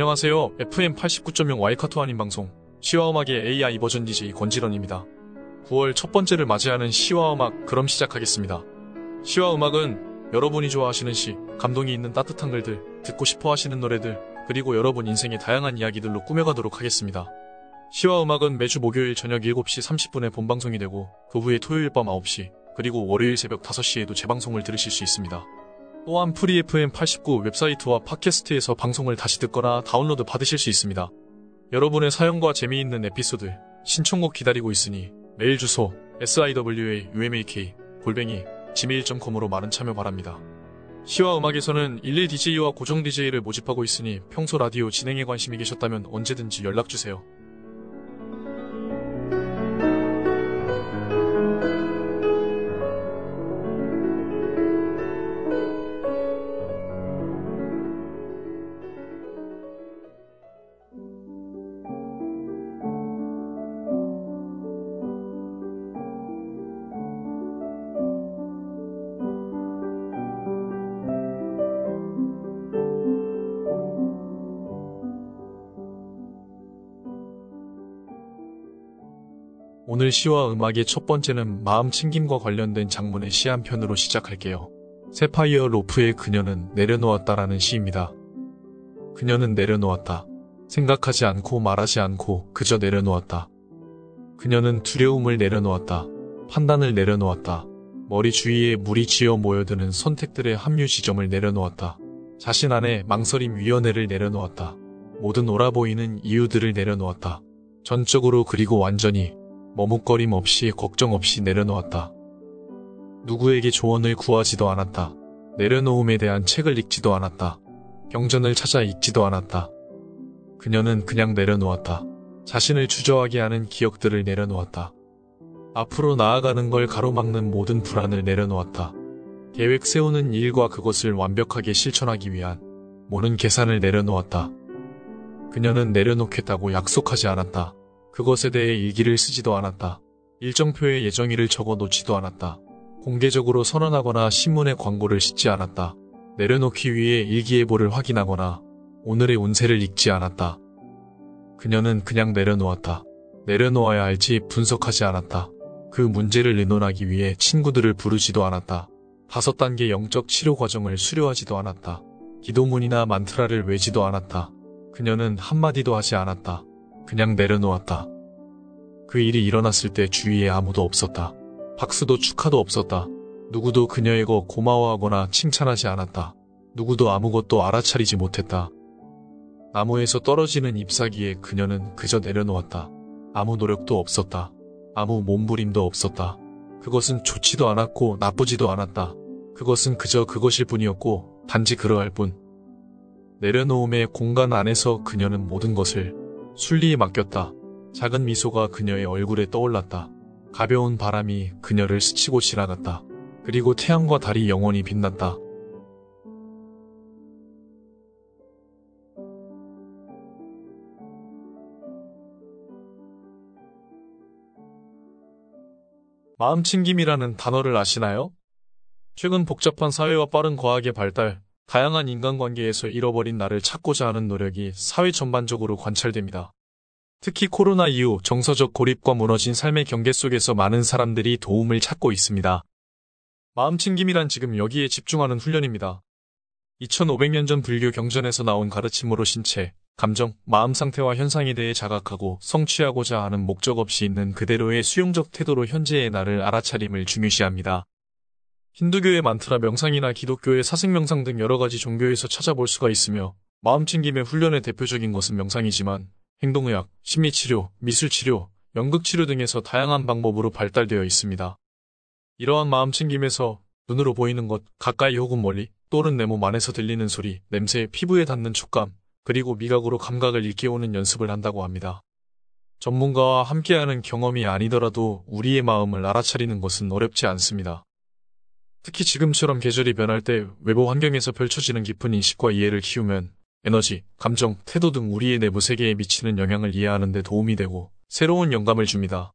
안녕하세요. FM 89.0 와이카토 아닌 방송 시와 음악의 AI 버전 DJ 권지런입니다. 9월 첫 번째를 맞이하는 시와 음악 그럼 시작하겠습니다. 시와 음악은 여러분이 좋아하시는 시, 감동이 있는 따뜻한 글들, 듣고 싶어 하시는 노래들, 그리고 여러분 인생의 다양한 이야기들로 꾸며가도록 하겠습니다. 시와 음악은 매주 목요일 저녁 7시 30분에 본방송이 되고 그 후에 토요일 밤 9시, 그리고 월요일 새벽 5시에도 재방송을 들으실 수 있습니다. 또한 프리FM89 웹사이트와 팟캐스트에서 방송을 다시 듣거나 다운로드 받으실 수 있습니다. 여러분의 사연과 재미있는 에피소드, 신청곡 기다리고 있으니 메일 주소 siwa.umak 골뱅이 gmail.com으로 많은 참여 바랍니다. 시와 음악에서는 11DJ와 고정 DJ를 모집하고 있으니 평소 라디오 진행에 관심이 계셨다면 언제든지 연락주세요. 오늘 시와 음악의 첫 번째는 마음 챙김과 관련된 장문의 시 한 편으로 시작할게요. 세파이어 로프의 그녀는 내려놓았다라는 시입니다. 그녀는 내려놓았다. 생각하지 않고 말하지 않고 그저 내려놓았다. 그녀는 두려움을 내려놓았다. 판단을 내려놓았다. 머리 주위에 물이 지어 모여드는 선택들의 합류 지점을 내려놓았다. 자신 안에 망설임 위원회를 내려놓았다. 모든 오라 보이는 이유들을 내려놓았다. 전적으로 그리고 완전히 머뭇거림 없이 걱정 없이 내려놓았다. 누구에게 조언을 구하지도 않았다. 내려놓음에 대한 책을 읽지도 않았다. 경전을 찾아 읽지도 않았다. 그녀는 그냥 내려놓았다. 자신을 주저하게 하는 기억들을 내려놓았다. 앞으로 나아가는 걸 가로막는 모든 불안을 내려놓았다. 계획 세우는 일과 그것을 완벽하게 실천하기 위한 모든 계산을 내려놓았다. 그녀는 내려놓겠다고 약속하지 않았다. 그것에 대해 일기를 쓰지도 않았다. 일정표에 예정일을 적어 놓지도 않았다. 공개적으로 선언하거나 신문에 광고를 싣지 않았다. 내려놓기 위해 일기예보를 확인하거나 오늘의 운세를 읽지 않았다. 그녀는 그냥 내려놓았다. 내려놓아야 할지 분석하지 않았다. 그 문제를 의논하기 위해 친구들을 부르지도 않았다. 다섯 단계 영적 치료 과정을 수료하지도 않았다. 기도문이나 만트라를 외지도 않았다. 그녀는 한마디도 하지 않았다. 그냥 내려놓았다. 그 일이 일어났을 때 주위에 아무도 없었다. 박수도 축하도 없었다. 누구도 그녀에게 고마워하거나 칭찬하지 않았다. 누구도 아무것도 알아차리지 못했다. 나무에서 떨어지는 잎사귀에 그녀는 그저 내려놓았다. 아무 노력도 없었다. 아무 몸부림도 없었다. 그것은 좋지도 않았고 나쁘지도 않았다. 그것은 그저 그것일 뿐이었고 단지 그러할 뿐. 내려놓음의 공간 안에서 그녀는 모든 것을 순리에 맡겼다. 작은 미소가 그녀의 얼굴에 떠올랐다. 가벼운 바람이 그녀를 스치고 지나갔다. 그리고 태양과 달이 영원히 빛났다. 마음챙김이라는 단어를 아시나요? 최근 복잡한 사회와 빠른 과학의 발달, 다양한 인간관계에서 잃어버린 나를 찾고자 하는 노력이 사회 전반적으로 관찰됩니다. 특히 코로나 이후 정서적 고립과 무너진 삶의 경계 속에서 많은 사람들이 도움을 찾고 있습니다. 마음챙김이란 지금 여기에 집중하는 훈련입니다. 2500년 전 불교 경전에서 나온 가르침으로 신체, 감정, 마음 상태와 현상에 대해 자각하고 성취하고자 하는 목적 없이 있는 그대로의 수용적 태도로 현재의 나를 알아차림을 중요시합니다. 힌두교의 만트라 명상이나 기독교의 사색 명상 등 여러 가지 종교에서 찾아볼 수가 있으며 마음챙김의 훈련의 대표적인 것은 명상이지만 행동의학, 심리치료, 미술치료, 연극치료 등에서 다양한 방법으로 발달되어 있습니다. 이러한 마음챙김에서 눈으로 보이는 것, 가까이 혹은 멀리, 또는 내 몸 안에서 들리는 소리, 냄새, 피부에 닿는 촉감, 그리고 미각으로 감각을 일깨우는 연습을 한다고 합니다. 전문가와 함께하는 경험이 아니더라도 우리의 마음을 알아차리는 것은 어렵지 않습니다. 특히 지금처럼 계절이 변할 때 외부 환경에서 펼쳐지는 깊은 인식과 이해를 키우면 에너지, 감정, 태도 등 우리의 내부 세계에 미치는 영향을 이해하는 데 도움이 되고 새로운 영감을 줍니다.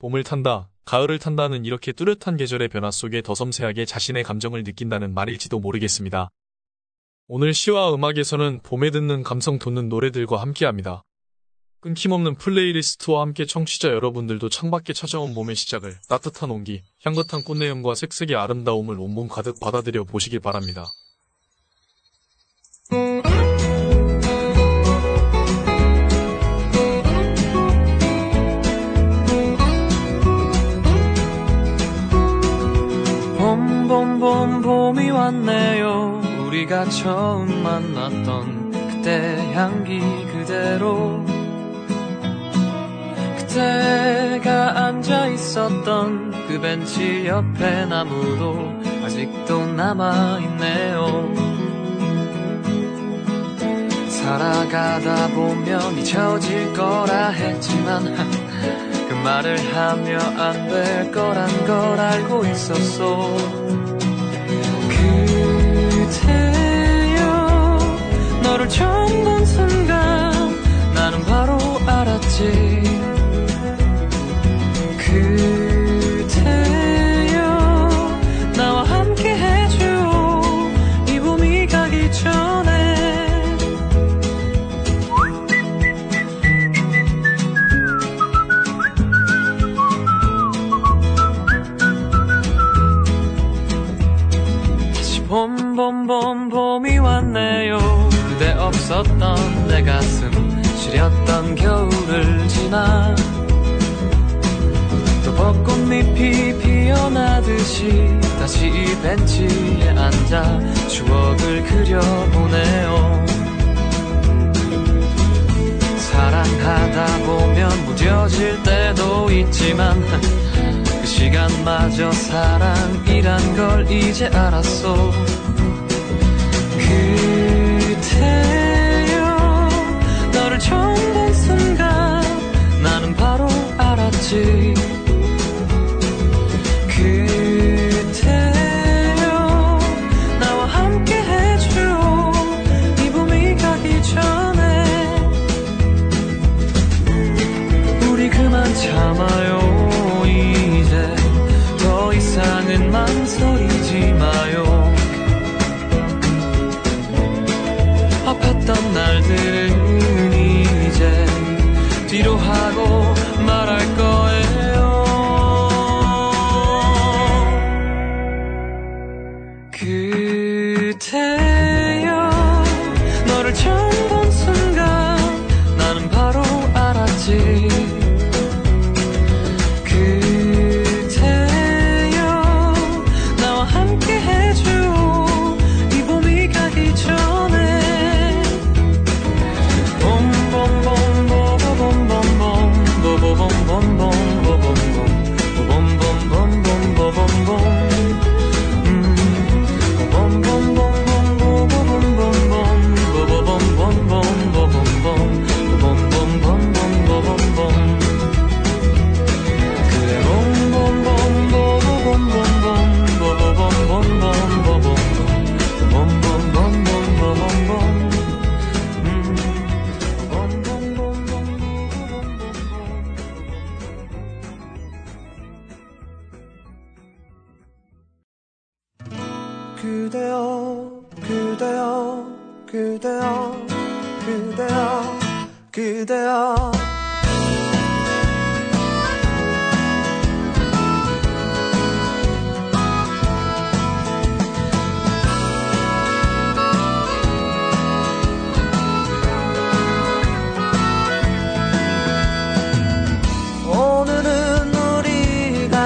봄을 탄다, 가을을 탄다는 이렇게 뚜렷한 계절의 변화 속에 더 섬세하게 자신의 감정을 느낀다는 말일지도 모르겠습니다. 오늘 시와 음악에서는 봄에 듣는 감성 돋는 노래들과 함께합니다. 끊김없는 플레이리스트와 함께 청취자 여러분들도 창밖에 찾아온 봄의 시작을 따뜻한 온기, 향긋한 꽃내음과 색색의 아름다움을 온몸 가득 받아들여 보시길 바랍니다. 봄 봄 봄 봄이 왔네요 우리가 처음 만났던 그때 향기 그대로 그때가 앉아 있었던 그 벤치 옆에 나무도 아직도 남아있네요. 살아가다 보면 잊혀질 거라 했지만 그 말을 하며 안 될 거란 걸 알고 있었어 그대여 너를 처음 본 순간 나는 바로 알았지 봄봄봄 봄이 왔네요. 그대 없었던 내 가슴 시렸던 겨울을 지나 또 벚꽃잎이 피어나듯이 다시 이 벤치에 앉아 추억을 그려보네요. 사랑하다 보면 무뎌질 때도 있지만 그 시간마저 사랑이란 걸 이제 알았어 그대여 너를 처음 본 순간 나는 바로 알았지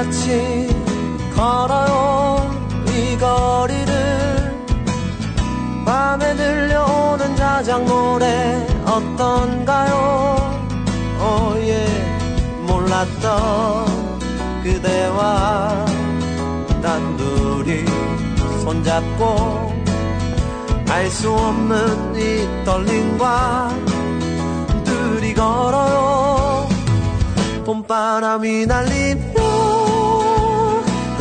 같이 걸어요. 이 거리를 밤에 들려오는 자작 노래 어떤가요? 오예 몰랐던 그대와 단둘이 손잡고 알 수 없는 이 떨림과 둘이 걸어요. 봄바람이 날리며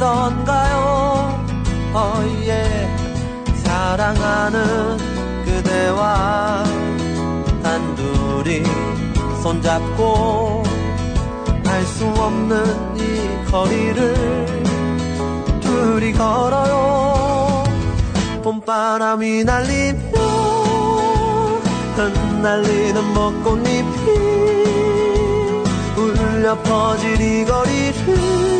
어떤가요? 어예 사랑하는 그대와 단둘이 손잡고 알 수 없는 이 거리를 둘이 걸어요. 봄바람이 날리며 흩날리는 벚꽃잎이 울려 퍼질 이 거리를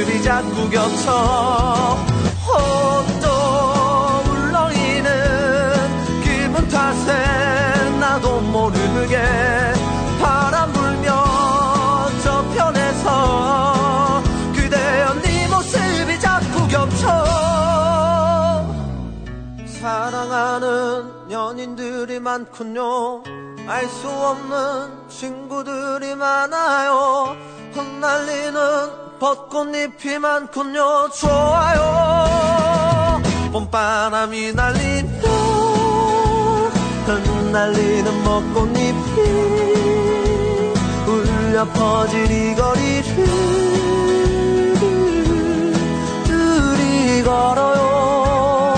모습이 자꾸 겹쳐 혼또 울렁이는 기분 탓에 나도 모르게 바람 불면 저편에서 그대여 네 모습이 자꾸 겹쳐 사랑하는 연인들이 많군요. 알 수 없는 친구들이 많아요. 흩날리는 벚꽃잎이 많군요. 좋아요. 봄바람이 날리며 흩날리는 벚꽃잎이 울려 퍼질 이 거리를 둘이 걸어요.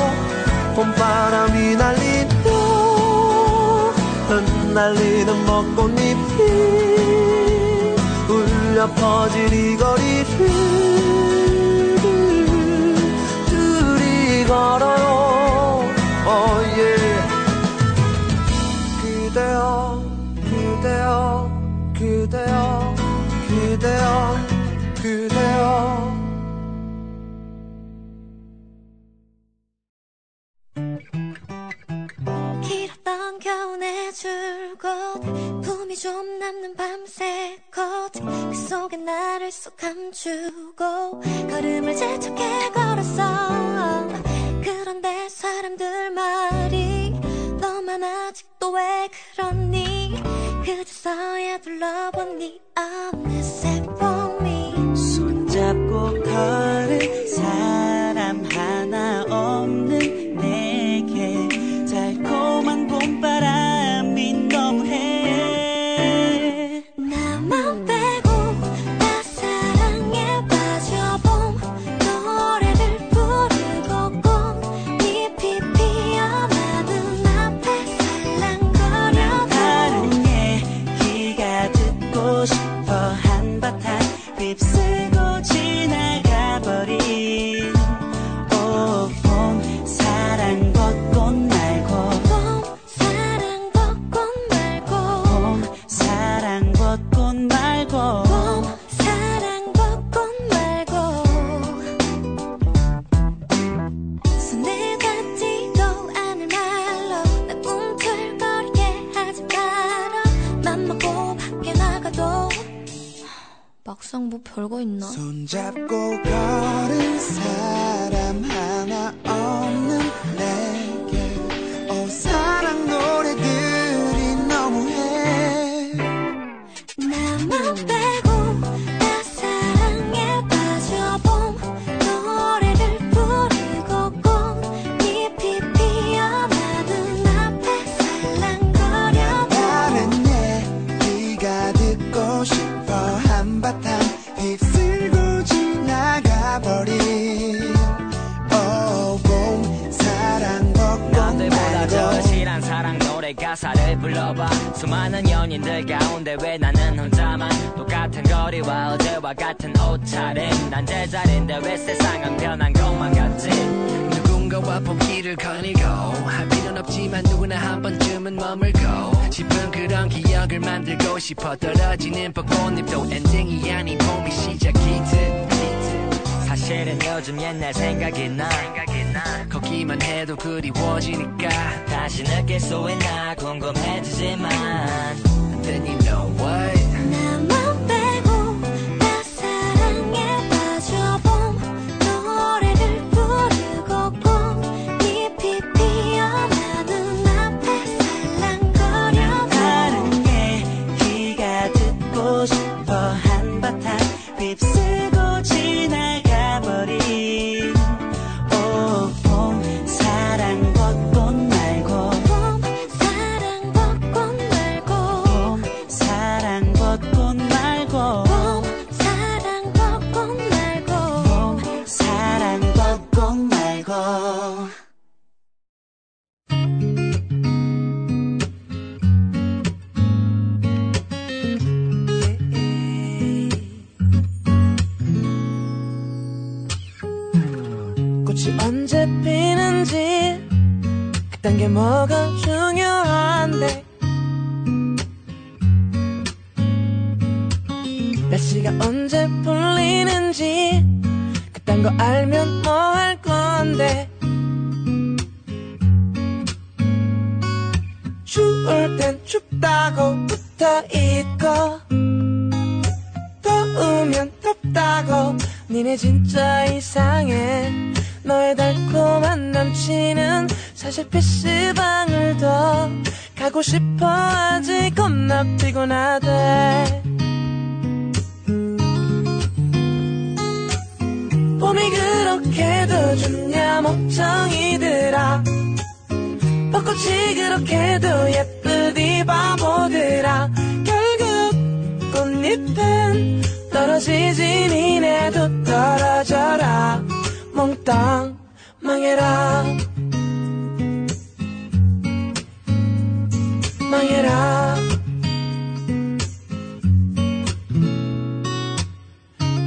봄바람이 날리며 흩날리는 벚꽃잎이 울려 퍼질 이 거리를 둘이 걸어요 oh yeah. 그대여 그대여 그대여 그대여 그대여 길었던 겨우내 줄곧 품이 좀 남는 밤새 컷그 속에 나를 쏙 감추고 걸음을 재촉해 걸었어. 그런데 사람들 말이 너만 아직도 왜 그러니? 그저서야 둘러본 네 어느새 봄이 손잡고 걸 막상 뭐 별거 있나? 손잡고 걸은 사람 하나 없는 내 불러봐. 수많은 연인들 가운데 왜 나는 혼자만? 똑같은 거리와 어제와 같은 옷차림. 난 제자리인데 왜 세상은 변한 것만 같지? 누군가와 봄길을 거닐고 할 필요는 없지만 누구나 한 번쯤은 머물고 싶은 그런 기억을 만들고 싶어 떨어지는 벚꽃잎도 엔딩이 아닌 봄이 시작이듯 사실은 요즘 옛날 생각이 나 걷기만 해도 그리워지니까 다시 느낄 수 있나 궁금해지지만. Then you know what 뭐가 중요한데? 날씨가 언제 풀리는지 그딴 거 알면 뭐 할 건데? 추울 땐 춥다고 붙어 있고 더우면 덥다고 니네 진짜 이상해. 너의 달콤한 남친은 사실 PC방을 더 가고 싶어 아직 겁나 피곤하대. 봄이 그렇게도 좋냐 목청이들아. 벚꽃이 그렇게도 예쁘디 바보들아. 결국 꽃잎은 떨어지지 니네도 떨어져라. 몽땅 망해라 망해라.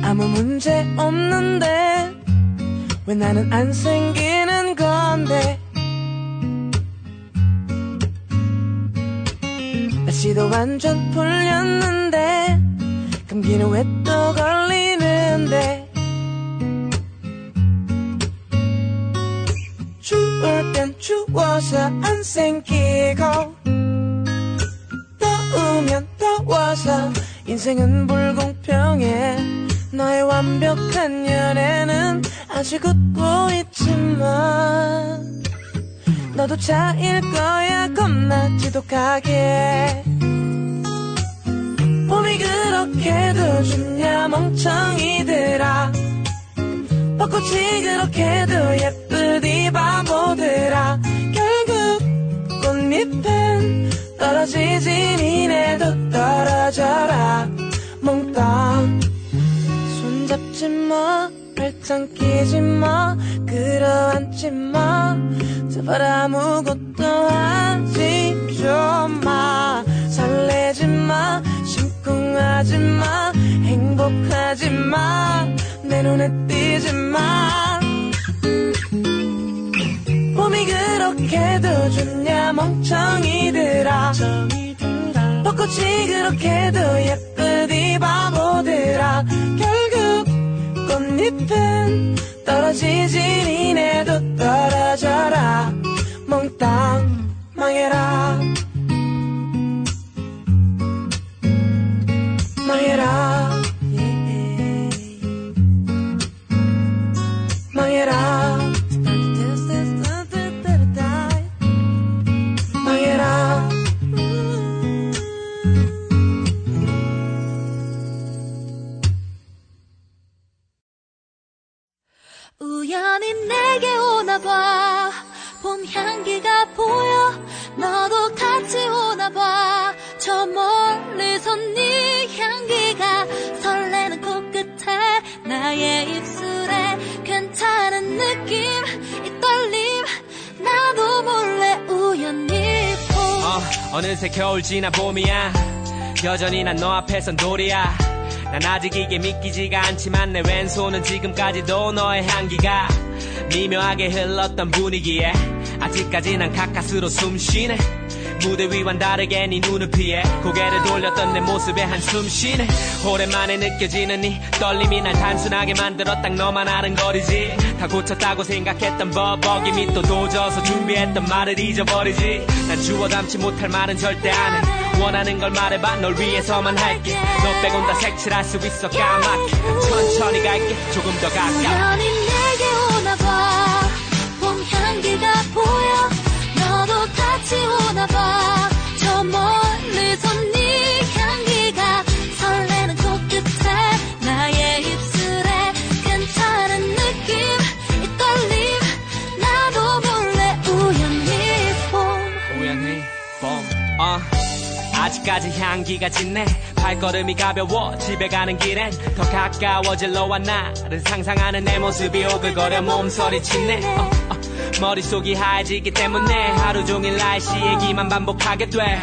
아무 문제 없는데 왜 나는 안 생기는 건데? 날씨도 완전 풀렸는데 감기는 왜 또 걸리는데? 추울 땐 추워서 안 생기고 더워서 인생은 불공평해. 너의 완벽한 연애는 아직 웃고 있지만 너도 차일 거야. 겁나 지독하게. 봄이 그렇게도 좋냐 멍청이들아 벚꽃이 그렇게도 예쁘디 바보들아 결국 꽃잎은 떨어지지 니네도 떨어져라. 몽땅 손잡지 마 발짱 끼지 마 끌어안지 마. 제발 아무것도 하지 좀마. 설레지 마 심쿵하지 마 행복하지 마내 눈에 띄지 마 봄이 그렇게도 좋냐 멍청이들아. 벚꽃이 그렇게도 예쁘디 바보들아. 결국 꽃잎은 떨어지지 니네도 떨어져라. 몽땅 망해라 지나 봄이야. 여전히 난 너 앞에선 돌이야. 난 아직 이게 믿기지가 않지만 내 왼손은 지금까지도 너의 향기가 미묘하게 흘렀던 분위기에 아직까지 난 가까스로 숨 쉬네 무대 위와는 다르게 네 눈을 피해 고개를 돌렸던 내 모습에 한숨 쉬네. 오랜만에 느껴지는 네 떨림이 날 단순하게 만들어 딱 너만 아는 거리지. 다 고쳤다고 생각했던 버벅임이 또 도져서 준비했던 말을 잊어버리지. 난 주워 담지 못할 말은 절대 안해. 원하는 걸 말해봐 널 위해서만 할게. 너 빼곤 다 색칠할 수 있어 까맣게. 천천히 갈게 조금 더 가까워 내게 오나봐. 봄 향기가 보여 아직까지 향기가 짙네 발걸음이 가벼워 집에 가는 길엔 더 가까워질 너와 나를 상상하는 내 모습이 오글거려 몸서리 치네 어, 어. 머릿속이 하얘지기 때문에 하루 종일 날씨 얘기만 반복하게 돼.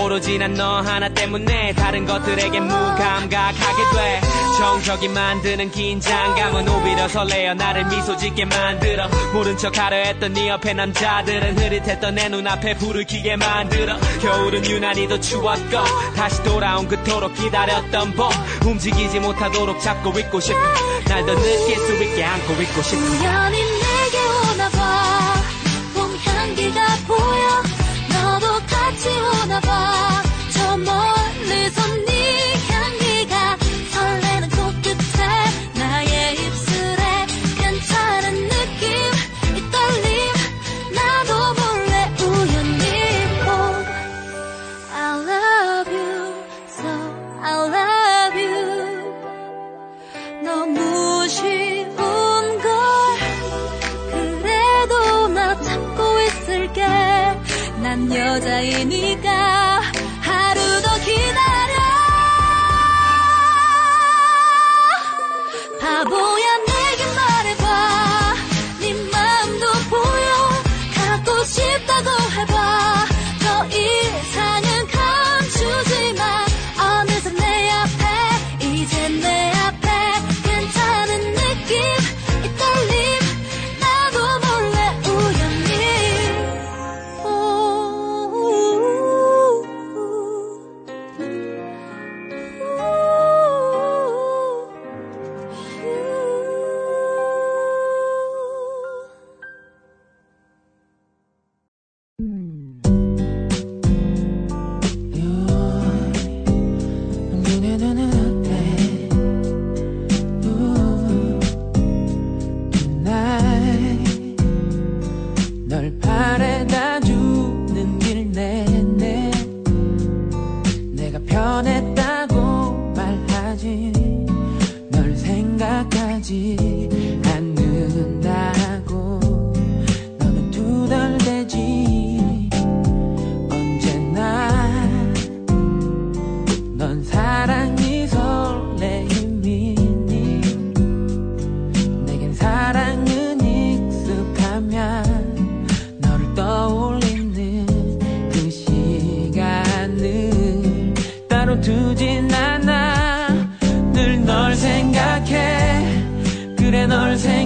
오로지 난 너 하나 때문에 다른 것들에게 무감각하게 돼. 정적이 만드는 긴장감은 오히려 설레어 나를 미소 짓게 만들어. 모른 척 하려 했던 네 옆에 남자들은 흐릿했던 내 눈앞에 불을 켜게 만들어. 겨울은 유난히도 추웠고 다시 돌아온 그토록 기다렸던 봄. 움직이지 못하도록 잡고 있고 싶어. 날 더 느낄 수 있게 안고 있고 싶어 난 여자이니까 널 생